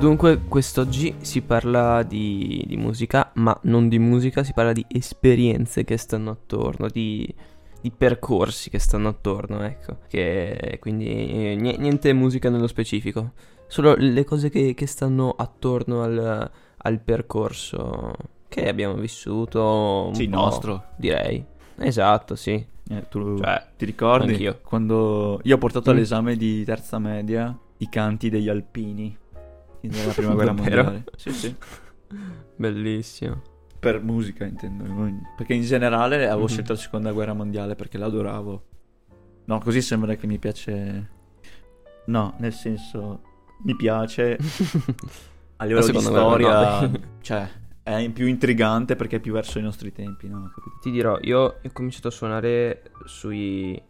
Dunque, quest'oggi si parla di, di musica, ma non di musica, si parla di esperienze che stanno attorno, di, di percorsi che stanno attorno, ecco. Che, quindi eh, niente musica nello specifico, solo le cose che, che stanno attorno al, al, percorso che abbiamo vissuto. sì, nostro. Direi. Esatto, sì. Eh, tu cioè, ti ricordi anch'io. quando io ho portato mm. all'esame di terza media i canti degli alpini della prima guerra mondiale. Sì, sì. Bellissimo. Per musica intendo, perché in generale avevo mm-hmm. scelto la seconda guerra mondiale perché l'adoravo. No, così sembra che mi piace... No, nel senso, mi piace a livello di storia, no. cioè è più intrigante perché è più verso i nostri tempi, no? Ti dirò, io ho cominciato a suonare sui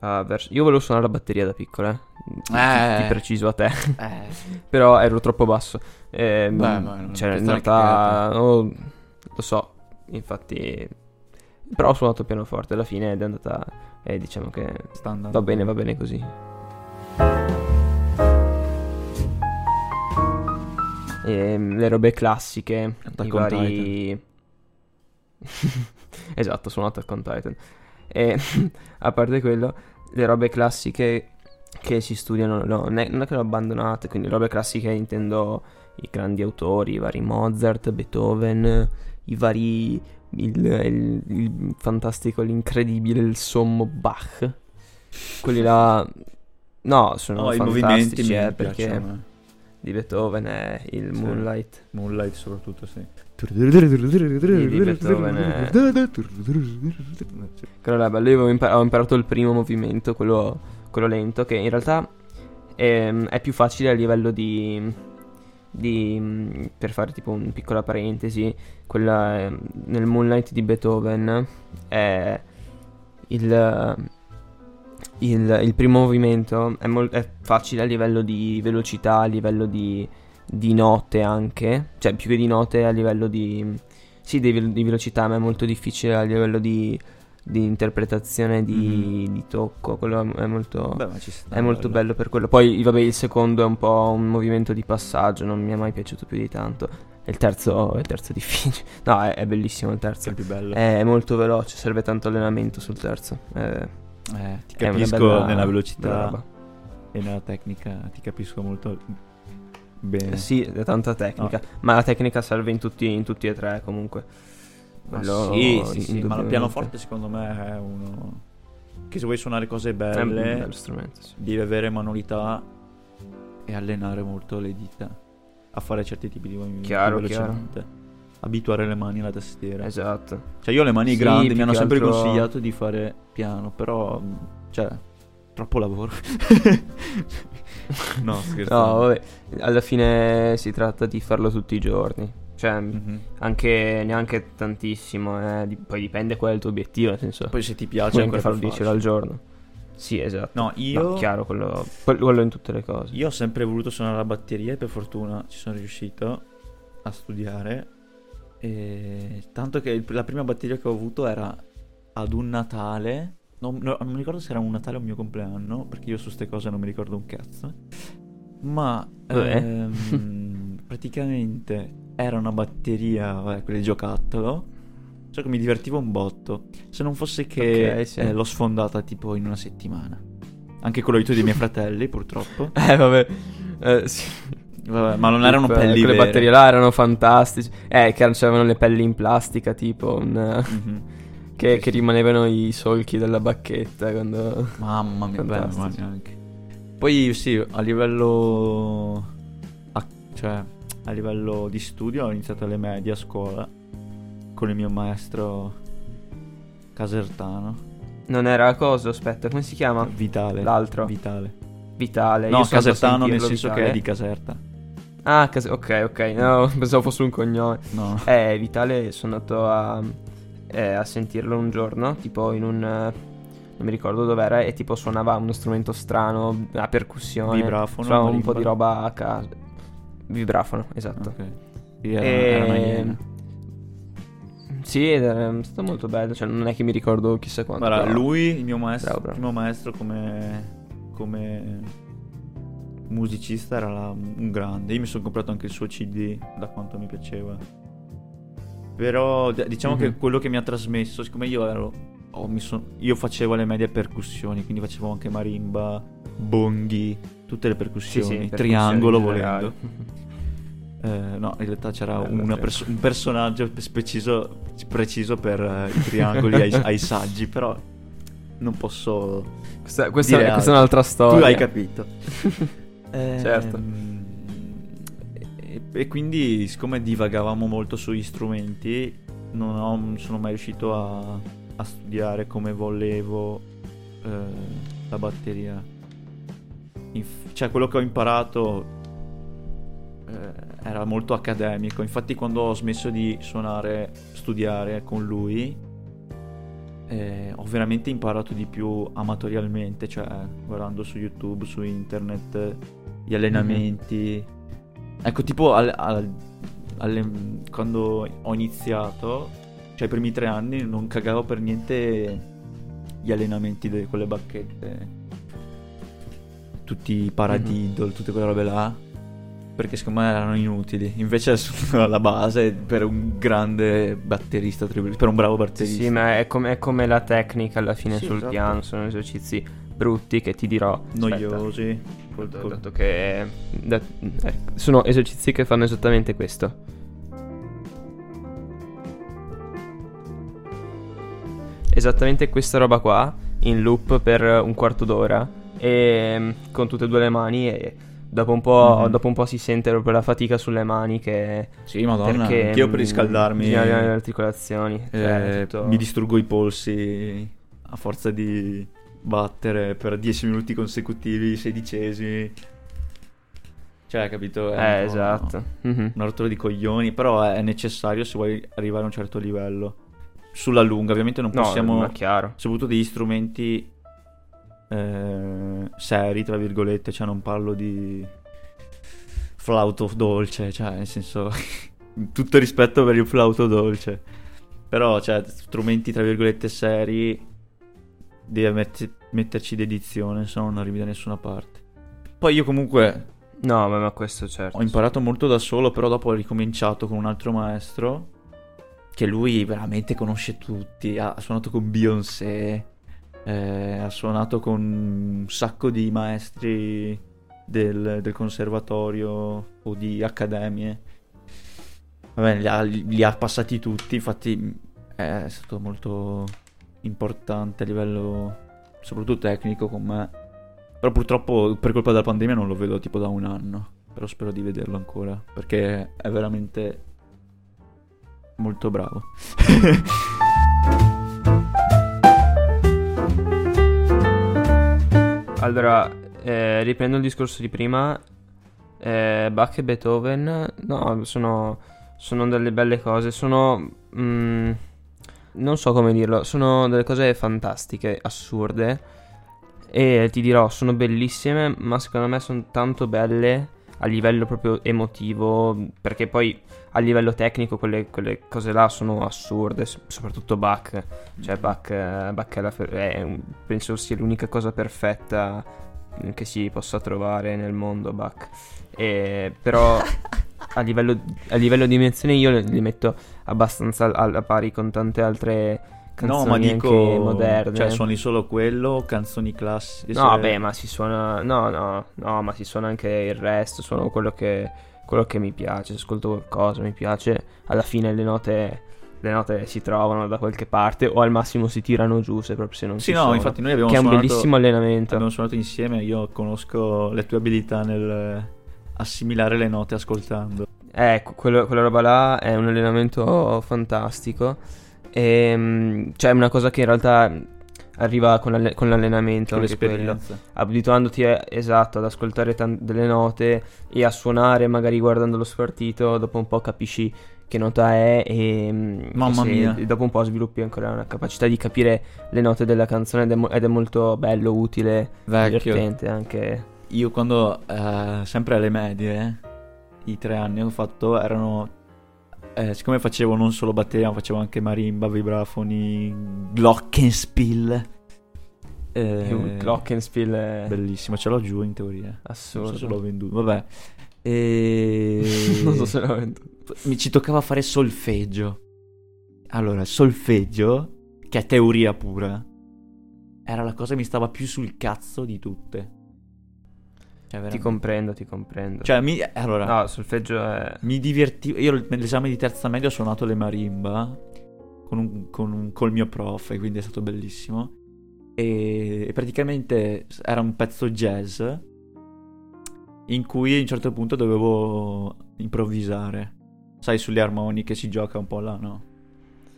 Uh, verso... Io volevo suonare la batteria da piccola, eh. eh. Di preciso a te. Eh. Però ero troppo basso. Eh, Beh, ma cioè, in realtà, oh, lo so, infatti. Però ho suonato pianoforte. Alla fine è andata. E diciamo che va bene, va bene così. E, ehm, le robe classiche, Attack i vari. esatto, suonato con Titan. E a parte quello, le robe classiche che si studiano, no, non è, che le ho abbandonate, quindi le robe classiche intendo i grandi autori, i vari Mozart, Beethoven, i vari, il, il, il fantastico, l'incredibile, il sommo Bach. Quelli là, no, sono no, fantastici, eh, perché... Piacciono di Beethoven è il sì. Moonlight. Moonlight soprattutto, sì. Quello là bello, io ho, impar- ho imparato il primo movimento, quello, quello lento, che in realtà è, è, più facile a livello di... di per fare tipo una piccola parentesi, quella nel Moonlight di Beethoven è il il, il primo movimento è, mol- è, facile a livello di velocità, a livello di, di, note anche, cioè più che di note a livello di... sì, di, di velocità, ma è molto difficile a livello di, di interpretazione, di, mm-hmm. di, tocco, quello è molto, Beh, è molto bello per quello. Poi, vabbè, il secondo è un po' un movimento di passaggio, non mi è mai piaciuto più di tanto. E il terzo, il terzo è difficile. No, è, è, bellissimo il terzo. È il più bello. È molto veloce, serve tanto allenamento sul terzo. È, eh, ti capisco bella, nella velocità e nella tecnica, ti capisco molto bene. Eh sì, è tanta tecnica, no. ma la tecnica serve in tutti, in tutti e tre comunque. Quello, sì, sì, sì, ma il pianoforte secondo me è uno che se vuoi suonare cose belle sì. devi avere manualità e allenare molto le dita a fare certi tipi di movimenti chiaro, velocemente. Chiaro abituare le mani alla tastiera. Esatto. Cioè io ho le mani sì, grandi, mi hanno sempre altro... consigliato di fare piano, però cioè troppo lavoro. no, scherzo. No, vabbè, alla fine si tratta di farlo tutti i giorni. Cioè, mm-hmm. anche neanche tantissimo, eh. poi dipende qual è il tuo obiettivo, nel senso. Poi se ti piace puoi anche farlo 10 ore al giorno. Sì, esatto. No, io. No, chiaro, quello, quello in tutte le cose. Io ho sempre voluto suonare la batteria e per fortuna ci sono riuscito a studiare e tanto che la prima batteria che ho avuto era ad un Natale. Non, no, non mi ricordo se era un Natale o un mio compleanno, perché io su queste cose non mi ricordo un cazzo. Ma ehm, praticamente era una batteria, vabbè, quella di giocattolo. So che mi divertivo un botto. Se non fosse che okay, sì. eh, l'ho sfondata tipo in una settimana. Anche con l'aiuto dei miei fratelli, purtroppo. Eh, vabbè. Eh, sì. Vabbè, ma non erano pelli Quelle vere. batterie là erano fantastici. Eh, che avevano le pelli in plastica, tipo un... Mm-hmm. Che, che rimanevano i solchi della bacchetta quando... Mamma mia, beh, anche. Poi sì, a livello... A, cioè, a livello di studio ho iniziato alle medie a scuola con il mio maestro casertano. Non era cosa, aspetta, come si chiama? Vitale. L'altro. Vitale. Vitale. No, casertano nel senso Vitale. che è di Caserta. Ah, cas- ok, ok. No, pensavo fosse un cognome. No. Eh, Vitale sono andato a, eh, a sentirlo un giorno, tipo in un... non mi ricordo dov'era, e tipo suonava uno strumento strano, a percussione. Vibrafono. Suonava un po' di roba a caso. Vibrafono, esatto. Ok. Era, e... era. Sì, era stato molto bello, cioè non è che mi ricordo chissà quanto. Guarda, lui, il mio maestro, bravo, bravo. il primo maestro come... come musicista era la- un grande. Io mi sono comprato anche il suo CD da quanto mi piaceva. Però diciamo Mhm. che quello che mi ha trasmesso, siccome io ero. oh, son- io facevo le medie percussioni, quindi facevo anche marimba, bonghi, tutte le Sì, percussioni, sì, percussioni triangolo volendo. Eh, no, in realtà c'era perso- un personaggio preciso, preciso per eh, i triangoli ai, ai saggi, però non posso... Questa, questa- questa è un'altra storia. Tu hai capito. Certo. E, quindi, siccome divagavamo molto sugli strumenti, non, ho- non sono mai riuscito a, a studiare come volevo eh, la batteria. Inf- cioè, quello che ho imparato eh, era molto accademico. Infatti, quando ho smesso di suonare, studiare con lui, eh, ho veramente imparato di più amatorialmente, cioè guardando su YouTube, su internet, gli allenamenti. Ecco, tipo al- al- alle- quando ho iniziato, cioè i primi tre anni, non cagavo per niente gli allenamenti de- con le bacchette. Tutti i paradiddle, tutte quelle robe là. Perché secondo me erano inutili. Invece sono la base per un grande batterista, per un bravo batterista. sì, ma è come, è come la tecnica alla fine Sì, sul esatto. piano. Sono esercizi brutti che ti dirò. aspetta, Noiosi. Col- dato- col- dato che da- eh, sono esercizi che fanno esattamente questo. Esattamente questa roba qua in loop per un quarto d'ora e mm, con tutte e due le mani e dopo un po', Mhm. dopo un po' si sente proprio la fatica sulle mani che Sì, madonna, perché anch'io per mm, riscaldarmi le articolazioni. cioè, eh, tutto- mi distruggo i polsi a forza di battere per 10 minuti consecutivi, sedicesimi. Cioè, capito? È un Eh, po' esatto. Mhm. Una rottura di coglioni, però è necessario se vuoi arrivare a un certo livello. Sulla lunga, ovviamente non No, possiamo... ma chiaro. soprattutto degli strumenti eh, seri, tra virgolette, cioè non parlo di flauto dolce, cioè nel senso tutto rispetto per il flauto dolce. Però, cioè, strumenti tra virgolette seri devi metti- metterci dedizione, se no non arrivi da nessuna parte. Poi io comunque No, ma, ma questo certo. ho imparato molto da solo, però dopo ho ricominciato con un altro maestro che lui veramente conosce tutti. Ha, ha suonato con Beyoncé, eh, ha suonato con un sacco di maestri del, del conservatorio o di accademie. Vabbè, li ha, li ha passati tutti, infatti è stato molto importante a livello soprattutto tecnico con me. Però purtroppo per colpa della pandemia non lo vedo tipo da un anno. Però spero di vederlo ancora. Perché è veramente molto bravo. Allora, eh, riprendo il discorso di prima. Eh, Bach e Beethoven, no, sono, sono delle belle cose. Sono. mm, non so come dirlo. Sono delle cose fantastiche, assurde. E ti dirò, sono bellissime, ma secondo me sono tanto belle a livello proprio emotivo. Perché poi a livello tecnico quelle, quelle cose là sono assurde, soprattutto Bach. Cioè, Bach, eh, Bach è la un- penso sia l'unica cosa perfetta che si possa trovare nel mondo, Bach. E, però a livello, a livello di dimensione io li, li metto abbastanza al- alla pari con tante altre canzoni no, ma dico anche moderne. Cioè, suoni solo quello, canzoni classiche. No, se- beh, ma si suona. No, no, no, ma si suona anche il resto. Suono quello che, quello che mi piace. Ascolto qualcosa, mi piace. Alla fine le note. Le note si trovano da qualche parte. O al massimo si tirano giù. Se proprio se non Sì, si no, suona. infatti noi abbiamo Che è un suonato- bellissimo allenamento. Abbiamo suonato insieme, io conosco le tue abilità nel assimilare le note ascoltando. Ecco, quello- quella roba là è un allenamento fantastico. E, cioè, è una cosa che in realtà arriva con, l'alle- con l'allenamento. Abituandoti a- esatto ad ascoltare tan- delle note e a suonare magari guardando lo spartito dopo un po' capisci che nota è e, mm, Mamma e se- mia. dopo un po' sviluppi ancora una capacità di capire le note della canzone ed è, mo- ed è molto bello, utile, Vecchio. divertente anche. Io quando, eh, sempre alle medie, i tre anni ho fatto erano... eh, siccome facevo non solo batteria, ma facevo anche marimba, vibrafoni, glockenspiel. Eh, Glockenspiel è Bellissimo, ce l'ho giù in teoria. assurdo. Non so se l'ho venduto, vabbè. E... non so se l'ho venduto. Mi ci toccava fare solfeggio. Allora, solfeggio, che è teoria pura, era la cosa che mi stava più sul cazzo di tutte. Cioè, Ti comprendo, ti comprendo. Cioè, mi... allora, no, solfeggio è... mi divertivo. Io nell'esame di terza media ho suonato le marimba con un, con un- col mio prof, e quindi è stato bellissimo. E, e praticamente era un pezzo jazz in cui a un certo punto dovevo improvvisare. Sai, sulle armoniche si gioca un po' là, no?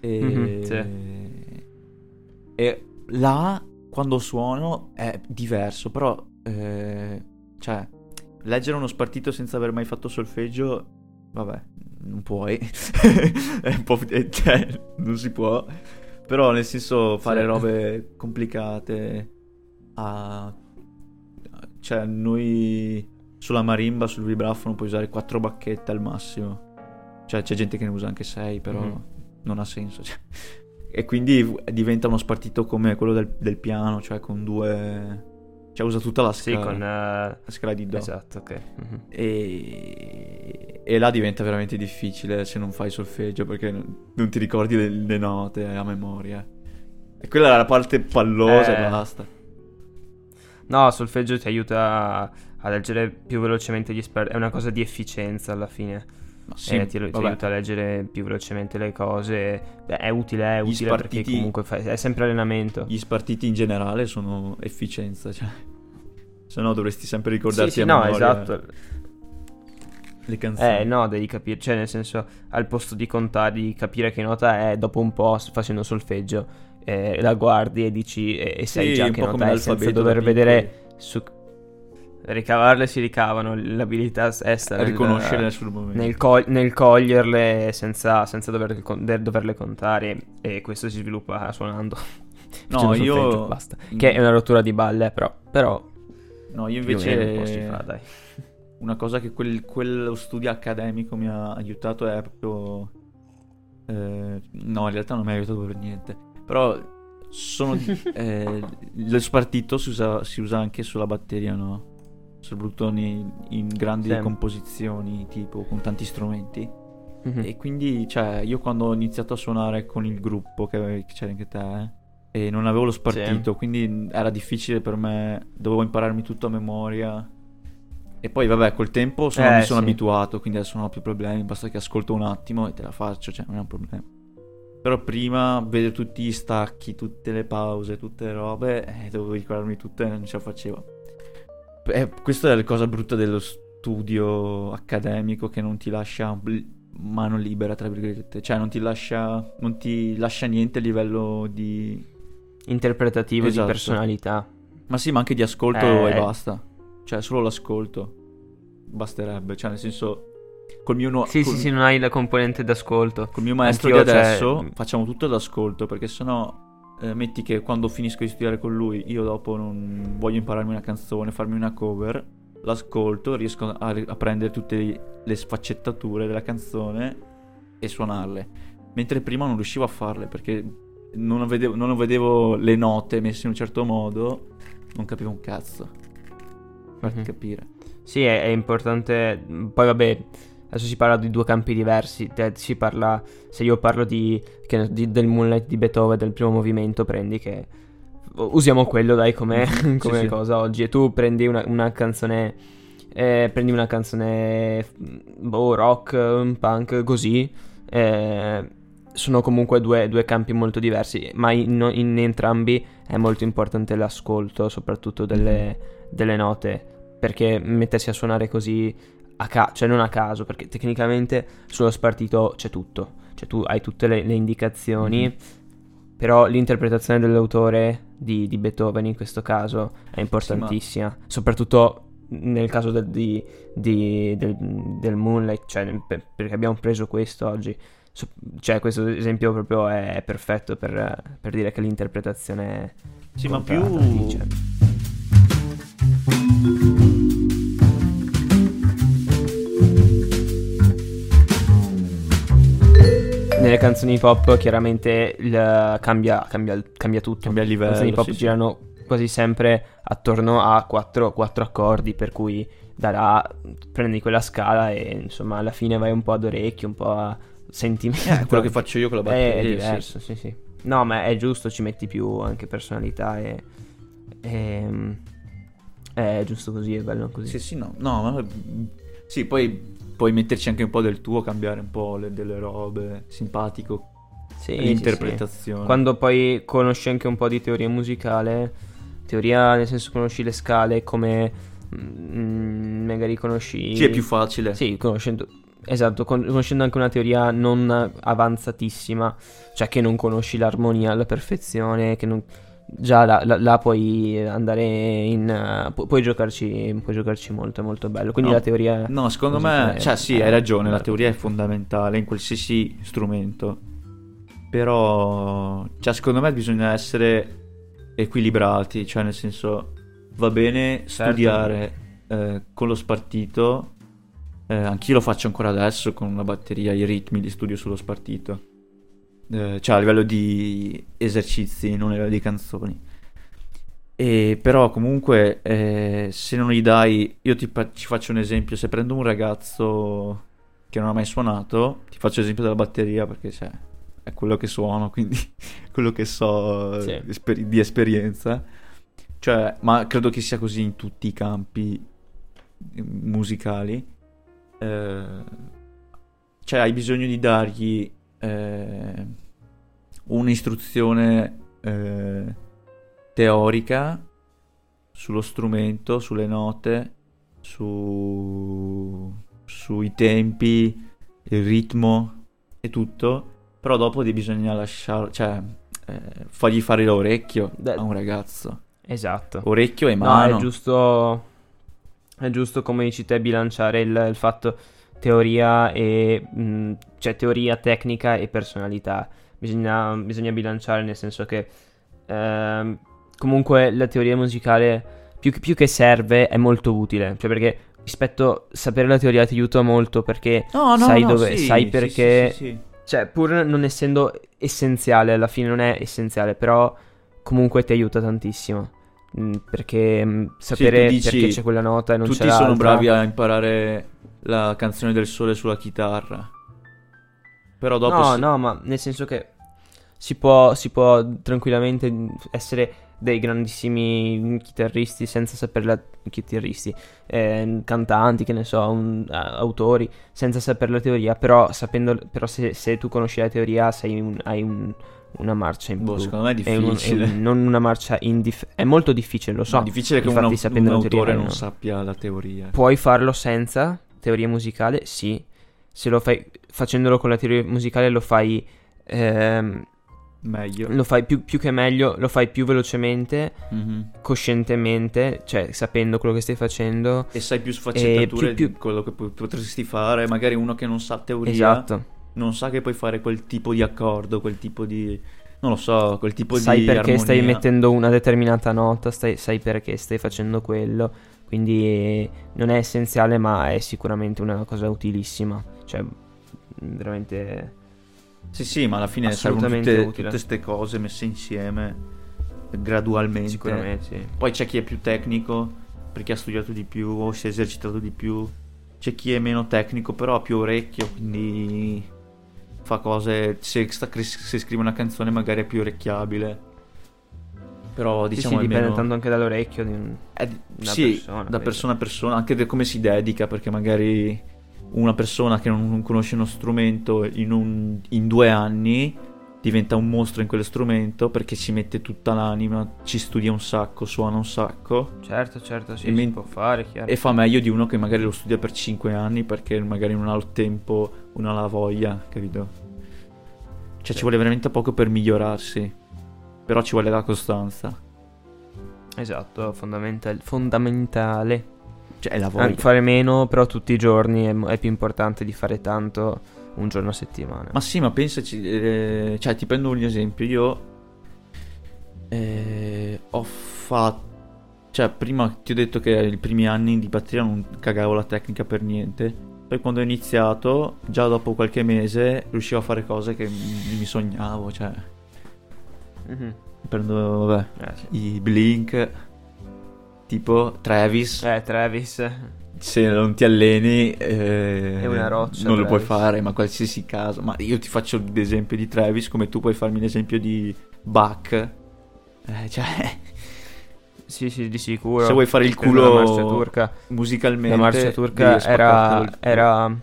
E, Mhm, sì. e là, quando suono, è diverso, però, eh, cioè, leggere uno spartito senza aver mai fatto solfeggio, vabbè, non puoi. è un po'... eh, cioè, non si può. Però, nel senso, fare Sì. robe complicate a... Cioè, noi sulla marimba, sul vibrafono puoi usare quattro bacchette al massimo. Cioè, c'è gente che ne usa anche sei, però Mhm. non ha senso. cioè. E quindi diventa uno spartito come quello del, del piano, cioè con due... Cioè usa tutta la Sì, scala, con... eh, la scala di Do. Esatto, ok. Mhm. E... e là diventa veramente difficile se non fai solfeggio perché non, ti ricordi le, le note a memoria. E quella era la parte pallosa Eh. e basta. No, solfeggio ti aiuta a leggere più velocemente gli spartiti. È una cosa di efficienza alla fine. Ma sì, Eh, ti, ti aiuta a leggere più velocemente le cose. Beh, è utile, è Gli utile perché spartiti- comunque fa- è sempre allenamento. Gli spartiti in generale sono efficienza, cioè. Se no dovresti sempre ricordarti Sì, sì, a no, memoria esatto. le canzoni. Eh, no, devi capire, cioè nel senso, al posto di contare, di capire che nota è, dopo un po' facendo solfeggio, eh, la guardi e dici, e, e sai Sì, già un che po' nota è senza dover vedere su... Ricavarle si ricavano, l'abilità è sta A nel- riconoscerle sul momento. nel, co- nel coglierle senza, senza dover- doverle contare e questo si sviluppa suonando. No, io- solfeggio, basta. Che è una rottura di balle, però, però No, io meno un si invece fa, dai. una cosa che quel- quello studio accademico mi ha aiutato è proprio... eh, no, in realtà non mi ha aiutato per niente. Però sono... eh, lo spartito si usa, si usa anche sulla batteria, no? Soprattutto nei- in grandi Sì. composizioni, tipo con tanti strumenti. Mhm. E quindi, cioè, io quando ho iniziato a suonare con il gruppo che, c'era anche te, eh, e non avevo lo spartito, quindi era difficile per me, dovevo impararmi tutto a memoria. E poi, vabbè, col tempo sono- Eh, mi sono sì. abituato, quindi adesso non ho più problemi, basta che ascolto un attimo e te la faccio, cioè, non è un problema. Però prima vedere tutti gli stacchi, tutte le pause, tutte le robe, eh, dovevo ricordarmi tutte e non ce la facevo. Eh, questa è la cosa brutta dello studio accademico che non ti lascia bl- mano libera, tra virgolette. Cioè, non ti lascia, non ti lascia niente a livello di... Interpretativo Esatto. di personalità. Ma sì, ma anche di ascolto Eh. e basta. Cioè, solo l'ascolto basterebbe. Cioè, nel senso, col mio, nu- Sì, col- sì, sì, non hai la componente d'ascolto. col mio maestro Anch'io, di cioè, adesso mh. facciamo tutto d'ascolto, perché sennò... eh, metti che quando finisco di studiare con lui, io dopo non voglio impararmi una canzone, farmi una cover, l'ascolto, riesco a, a prendere tutte le sfaccettature della canzone e suonarle. Mentre prima non riuscivo a farle perché non vedevo, non vedevo le note messe in un certo modo, non capivo un cazzo. Farti Mhm. capire. Sì, è, è importante. Poi vabbè, adesso si parla di due campi diversi. Te- si parla, se io parlo di, che di- del Moonlight di Beethoven, del primo movimento, prendi che usiamo quello, dai, come, Sì, come sì. cosa oggi. E tu prendi una, una canzone, eh, prendi una canzone, boh, rock, un punk, così. eh, sono comunque due, due campi molto diversi, ma in, in entrambi è molto importante l'ascolto, soprattutto delle, delle note, perché mettersi a suonare così a caso, cioè non a caso, perché tecnicamente sullo spartito c'è tutto, cioè tu hai tutte le, le indicazioni, Mhm. però l'interpretazione dell'autore di, di Beethoven in questo caso è importantissima, soprattutto nel caso del, di- di- del, del Moonlight, cioè per- perché abbiamo preso questo oggi. So- Cioè, questo esempio proprio è, è perfetto per, per dire che l'interpretazione è Sì, ma più... dice. Nelle canzoni pop chiaramente il- cambia, cambia, cambia tutto. Cambia il Le canzoni livello. pop sì, sì. girano quasi sempre attorno a quattro, quattro accordi, per cui darà, prendi quella scala e insomma alla fine vai un po' ad orecchio, un po' a sentimento. Eh, quello che faccio io con la batteria. È sì. diverso, sì. sì, No, ma è giusto, ci metti più anche personalità e... e è giusto così, è bello così. Sì, sì, no. No, ma... Sì, poi puoi metterci anche un po' del tuo, cambiare un po' le, delle robe, simpatico. Sì, l'interpretazione. Sì, sì. Quando poi conosci anche un po' di teoria musicale, teoria nel senso conosci le scale come mm, magari conosci... Sì, è più facile. Sì, conoscendo... Esatto, con- conoscendo anche una teoria non avanzatissima, cioè che non conosci l'armonia alla perfezione, che non già là, là, là, puoi andare in uh, pu- puoi giocarci puoi giocarci molto è molto bello. Quindi no, la teoria no secondo me è, cioè sì hai ragione la teoria è fondamentale in qualsiasi strumento. Però cioè secondo me bisogna essere equilibrati cioè nel senso va bene certo. studiare eh, con lo spartito eh, anch'io lo faccio ancora adesso con una batteria i ritmi di studio sullo spartito eh, cioè a livello di esercizi, non a livello di canzoni. E però comunque eh, se non gli dai, io ti, ci faccio un esempio, se prendo un ragazzo che non ha mai suonato, ti faccio l'esempio della batteria perché cioè, è quello che suono, quindi quello che so sì. esper- di esperienza. Cioè, ma credo che sia così in tutti i campi musicali. Eh, cioè, hai bisogno di dargli eh, un'istruzione eh, teorica sullo strumento, sulle note, su, sui tempi, il ritmo e tutto, però dopo bisogna lasciare, cioè eh, fargli fare l'orecchio a un ragazzo. Esatto. Orecchio e mano. No, è giusto, è giusto come dici te bilanciare il, il fatto teoria e mh, cioè teoria tecnica e personalità. Bisogna, bisogna bilanciare nel senso che ehm, comunque la teoria musicale più, più, che serve è molto utile, cioè perché rispetto a sapere la teoria ti aiuta molto perché no, no, sai no, dove, sì, sai perché, sì, sì, cioè pur non essendo essenziale, alla fine non è essenziale, però comunque ti aiuta tantissimo. Perché sapere dici, perché c'è quella nota e non tutti c'è Tutti sono bravi a imparare la canzone del sole sulla chitarra. Però dopo... No, si... no, ma nel senso che si può, si può tranquillamente essere dei grandissimi chitarristi senza sapere la chitarristi, eh, cantanti, che ne so, un, uh, autori, senza sapere la teoria, però sapendo però se, se tu conosci la teoria sei un, hai un, una marcia in boh, più. secondo me è difficile. È un, è non una marcia in dif- è molto difficile, lo so. è difficile che un, un autore non sappia la teoria. Puoi farlo senza teoria musicale? Sì. Se lo fai facendolo con la teoria musicale lo fai ehm, meglio. Lo fai più, più, che meglio, lo fai più velocemente, mm-hmm. coscientemente, cioè sapendo quello che stai facendo. E sai più sfaccettature più, più... di quello che potresti fare. Magari uno che non sa teoria esatto. Non sa che puoi fare quel tipo di accordo, quel tipo di... Non lo so, quel tipo sai di... Sai perché armonia. stai mettendo una determinata nota, stai, sai perché stai facendo quello. Quindi non è essenziale, ma è sicuramente una cosa utilissima. Cioè, veramente. Sì, sì, ma alla fine servono tutte queste cose messe insieme gradualmente. Sicuramente, sì. Poi c'è chi è più tecnico perché ha studiato di più o si è esercitato di più. C'è chi è meno tecnico, però ha più orecchio, quindi fa cose. Se, sta, se scrive una canzone, magari è più orecchiabile. Però diciamo sì, sì dipende tanto anche dall'orecchio di un, eh, sì, persona, da persona a persona, anche da come si dedica, perché magari una persona che non, non conosce uno strumento in, un, in, due anni diventa un mostro in quello strumento perché ci mette tutta l'anima, ci studia un sacco, suona un sacco. Certo, certo, sì, e si può fare, chiaro. E fa meglio di uno che magari lo studia per cinque anni perché magari non ha il tempo, non ha la voglia, capito? Cioè sì. ci vuole veramente poco per migliorarsi. Però ci vuole la costanza. Esatto, fondamentale. fondamentale. Cioè, è la voglia. fare meno, però tutti i giorni è, è, più importante di fare tanto un giorno a settimana. Ma sì, ma pensaci, eh, cioè ti prendo un esempio, io eh, ho fatto, cioè prima ti ho detto che i primi anni di batteria non cagavo la tecnica per niente, poi quando ho iniziato, già dopo qualche mese, riuscivo a fare cose che mi, mi sognavo, cioè... Mm-hmm. Prendo, vabbè, Eh, sì. i Blink, tipo Travis. Eh, Travis. Se non ti alleni, eh, È una roccia, non lo puoi fare, ma qualsiasi caso. Ma io ti faccio l'esempio di Travis, come tu puoi farmi l'esempio di Buck. Eh, cioè, Sì, sì, di sicuro. se vuoi fare il culo La marcia turca. musicalmente, La marcia turca era, era...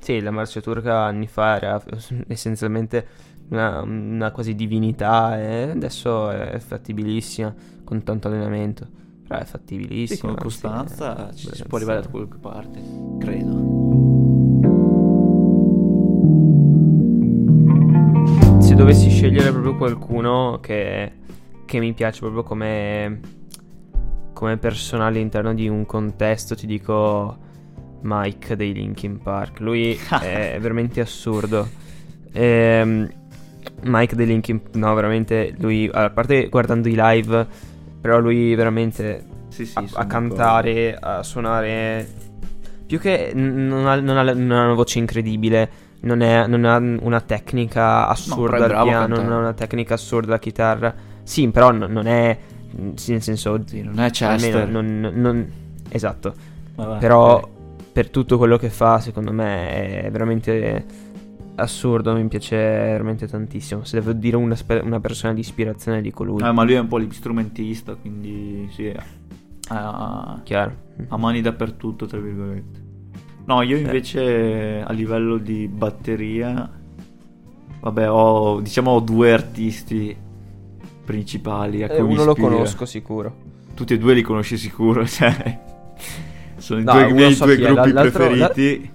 Sì, la marcia turca anni fa era essenzialmente una, una quasi divinità e adesso è fattibilissima con tanto allenamento. Però è fattibilissima. Sì, con costanza è ci si può arrivare da qualche parte, credo. Se dovessi scegliere proprio qualcuno che, che mi piace proprio come, come persona all'interno di un contesto, ti dico Mike dei Linkin Park. Lui è veramente assurdo. Ehm, Mike dei Linkin no, veramente lui, a parte guardando i live, però lui veramente Sì, sì, a, a cantare, a suonare. Più che non ha, non ha- non ha una voce incredibile, non, è- non ha una tecnica assurda al piano, non ha una tecnica assurda alla chitarra. Sì, però n- non è. sì, nel senso. Sì, non è Chester. almeno non, non- esatto. Vabbè, Però ok. per tutto quello che fa, secondo me è veramente assurdo. Mi piace veramente tantissimo. Se devo dire una, una persona di ispirazione, dico lui. Eh, ma lui è un po' l'istrumentista, quindi sì, ha, Chiaro. ha mani dappertutto, tra virgolette. No, io invece a livello di batteria, vabbè, ho, diciamo, ho due artisti principali a Eh, cui mi uno lo ispira. conosco sicuro. Tutti e due li conosci sicuro, cioè... Sono i No, due uno miei so due chi è, gruppi l'altro- preferiti.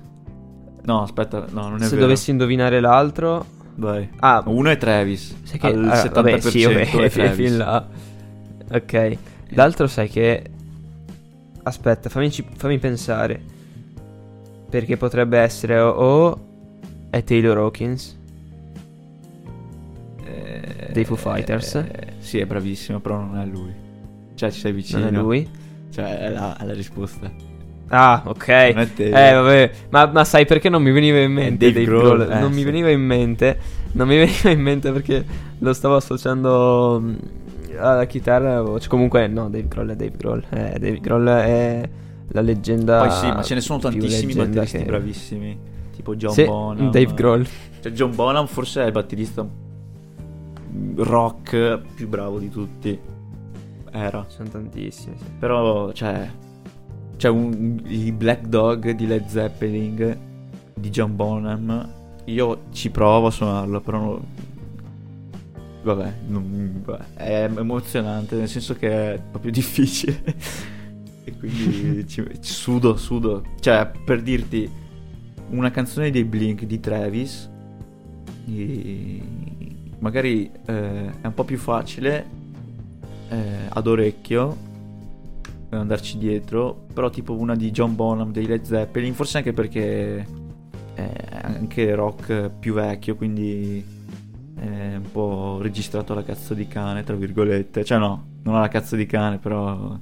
No, aspetta, no, non è Se vero. dovessi indovinare l'altro. Vai. Ah, Uno è Travis. sai che. al ah, 70% vabbè, sì, vabbè, è fin là. Ok. L'altro sai che. Aspetta, fammi, fammi pensare. Perché potrebbe essere o. o è Taylor Hawkins. Eh, Dei Foo Fighters? eh, sì, è bravissimo, però non è lui. Cioè, ci sei vicino. Non è lui? Cioè, è la, è la risposta. Ah, ok. Eh, vabbè. Ma, ma sai perché non mi veniva in mente Dave Dave, Grohl, Grohl? eh, non mi sì. veniva in mente. Non mi veniva in mente perché lo stavo associando mm, alla chitarra. Cioè, comunque, no, Dave Grohl è Dave Grohl. Eh, Dave Grohl è la leggenda. Poi sì, ma ce ne sono tantissimi batteristi che- bravissimi. Tipo John Sì, Bonham. Dave Grohl. Cioè, John Bonham forse è il batterista rock più bravo di tutti. Era. Ci sono tantissimi. sì. Però, cioè. C'è un, i Black Dog di Led Zeppelin di John Bonham. Io ci provo a suonarlo, però. non- Vabbè, non- è emozionante, nel senso che è proprio difficile. e quindi ci, sudo, sudo. Cioè, per dirti, una canzone dei Blink di Travis. magari eh, è un po' più facile eh, ad orecchio andarci dietro, però tipo una di John Bonham dei Led Zeppelin, forse anche perché è anche rock più vecchio, quindi è un po' registrato alla cazzo di cane, tra virgolette. Cioè no, non alla cazzo di cane, però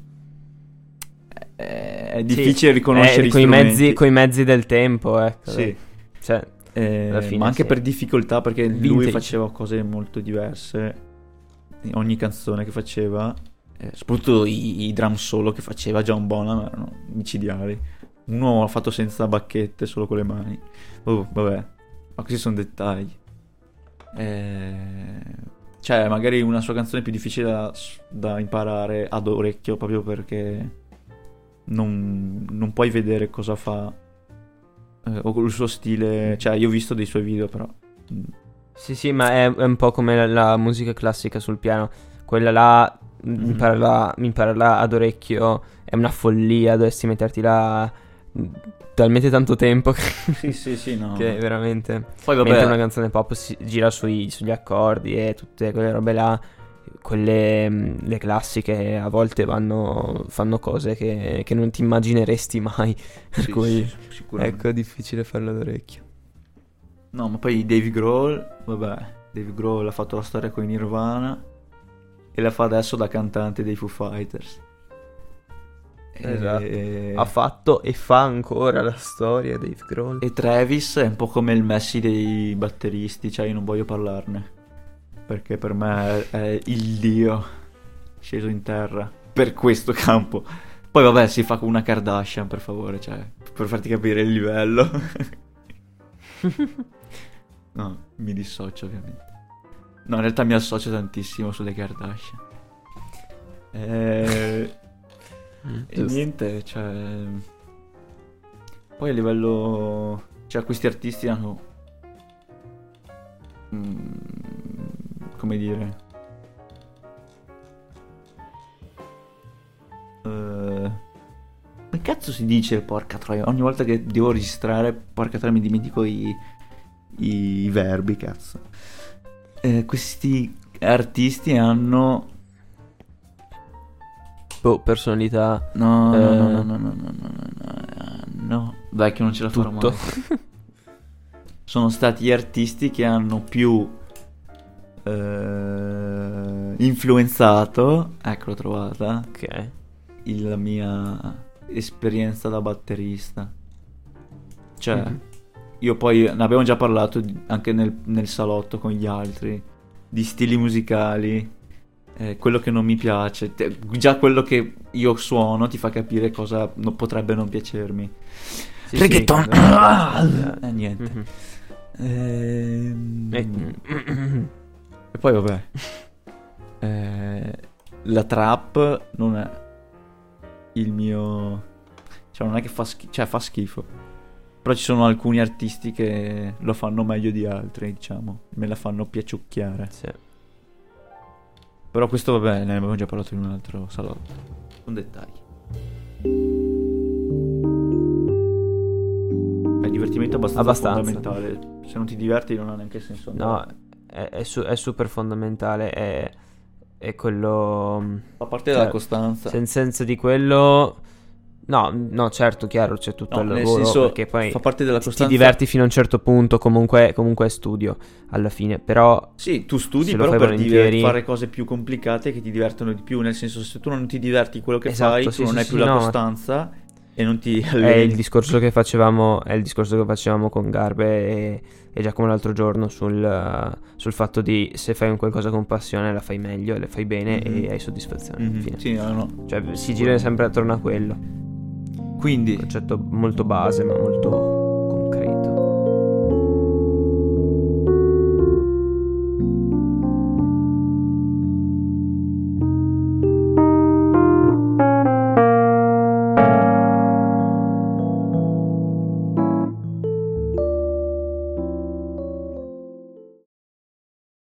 è, è difficile Sì, riconoscere eh, i coi mezzi, coi mezzi del tempo, ecco. Sì. Cioè, Eh, fine ma anche sì. per difficoltà, perché lui Vintage. faceva cose molto diverse. Ogni canzone che faceva, eh, soprattutto i, i drum solo che faceva John Bonham erano micidiali. Uno ha fatto senza bacchette, solo con le mani. Oh, vabbè, ma questi sono dettagli. Eh, cioè, magari una sua canzone più difficile da, da imparare ad orecchio proprio perché non, non puoi vedere cosa fa eh, o il suo stile. Cioè, io ho visto dei suoi video, però. Sì, sì, ma è, è un po' come la, la musica classica sul piano. Quella là, Mhm. impararla, impararla ad orecchio è una follia. Dovresti metterti là mm, talmente tanto tempo che, Sì, sì, sì, no. che veramente. Poi Mentre vabbè, una canzone pop si gira sui- sugli accordi e tutte quelle robe là. Quelle mm, le classiche a volte vanno, fanno cose che, che non ti immagineresti mai. Per sì, cui sì, ecco, è difficile farlo ad orecchio. No, ma poi Dave Grohl, vabbè, Dave Grohl ha fatto la storia con i Nirvana e la fa adesso da cantante dei Foo Fighters. Esatto. E... Ha fatto e fa ancora la storia Dave Grohl. e Travis è un po' come il Messi dei batteristi, cioè io non voglio parlarne. perché per me è il dio sceso in terra per questo campo. Poi vabbè, si fa con una Kardashian, per favore, cioè, per farti capire il livello. no, mi dissocio ovviamente. No, in realtà mi associo tantissimo sulle Kardashian. Eh, e niente, cioè... Poi a livello... Cioè, questi artisti hanno... Mm, come dire... Uh, che cazzo si dice porca troia? Ogni volta che devo registrare, porca troia, mi dimentico i, i verbi, cazzo. Eh, questi artisti hanno boh, personalità. No, eh... no, no, no, no, no, no, no, no, no, dai che non ce la farò Tutto. mai. Sono stati gli artisti che hanno più eh, influenzato, ecco l'ho trovata, Ok. il- la mia esperienza da batterista. Cioè, Mhm. Io poi ne abbiamo già parlato anche nel, nel salotto con gli altri, di stili musicali, eh, quello che non mi piace, te- già quello che io suono ti fa capire cosa no- potrebbe non piacermi. Sì, sì, Reggaeton! quello- Eh, niente. Mhm. Ehm, Eh, E poi vabbè. Eh, la trap non è il mio... Cioè non è che fa schifo, cioè fa schifo. Però ci sono alcuni artisti che lo fanno meglio di altri, diciamo. Me la fanno piaciucchiare. sì. Però questo vabbè, ne abbiamo già parlato in un altro salotto. Un dettaglio. È il divertimento abbastanza, Abbastanza. fondamentale. Se non ti diverti non ha neanche senso. No, è, è su- è super fondamentale. È, è quello. Fa parte della cioè, costanza. sen- senza di quello. No, no, certo, chiaro, c'è tutto No, il lavoro. senso, perché poi fa parte della ti- ti costanza. diverti fino a un certo punto. Comunque, comunque è studio alla fine. Però. Sì, tu studi però per volentieri. fare cose più complicate che ti divertono di più. Nel senso, se tu non ti diverti quello che Esatto, fai, sì, tu non sì, hai sì, più la no. costanza e non ti È il discorso che facevamo. È il discorso che facevamo con Garbe e, e Giacomo l'altro giorno sul, sul fatto di se fai un qualcosa con passione la fai meglio le fai bene Mhm. e hai soddisfazione. Mhm, Fine. Sì, no, no. Cioè, si gira sempre attorno a quello. Quindi, concetto molto base, ma molto concreto.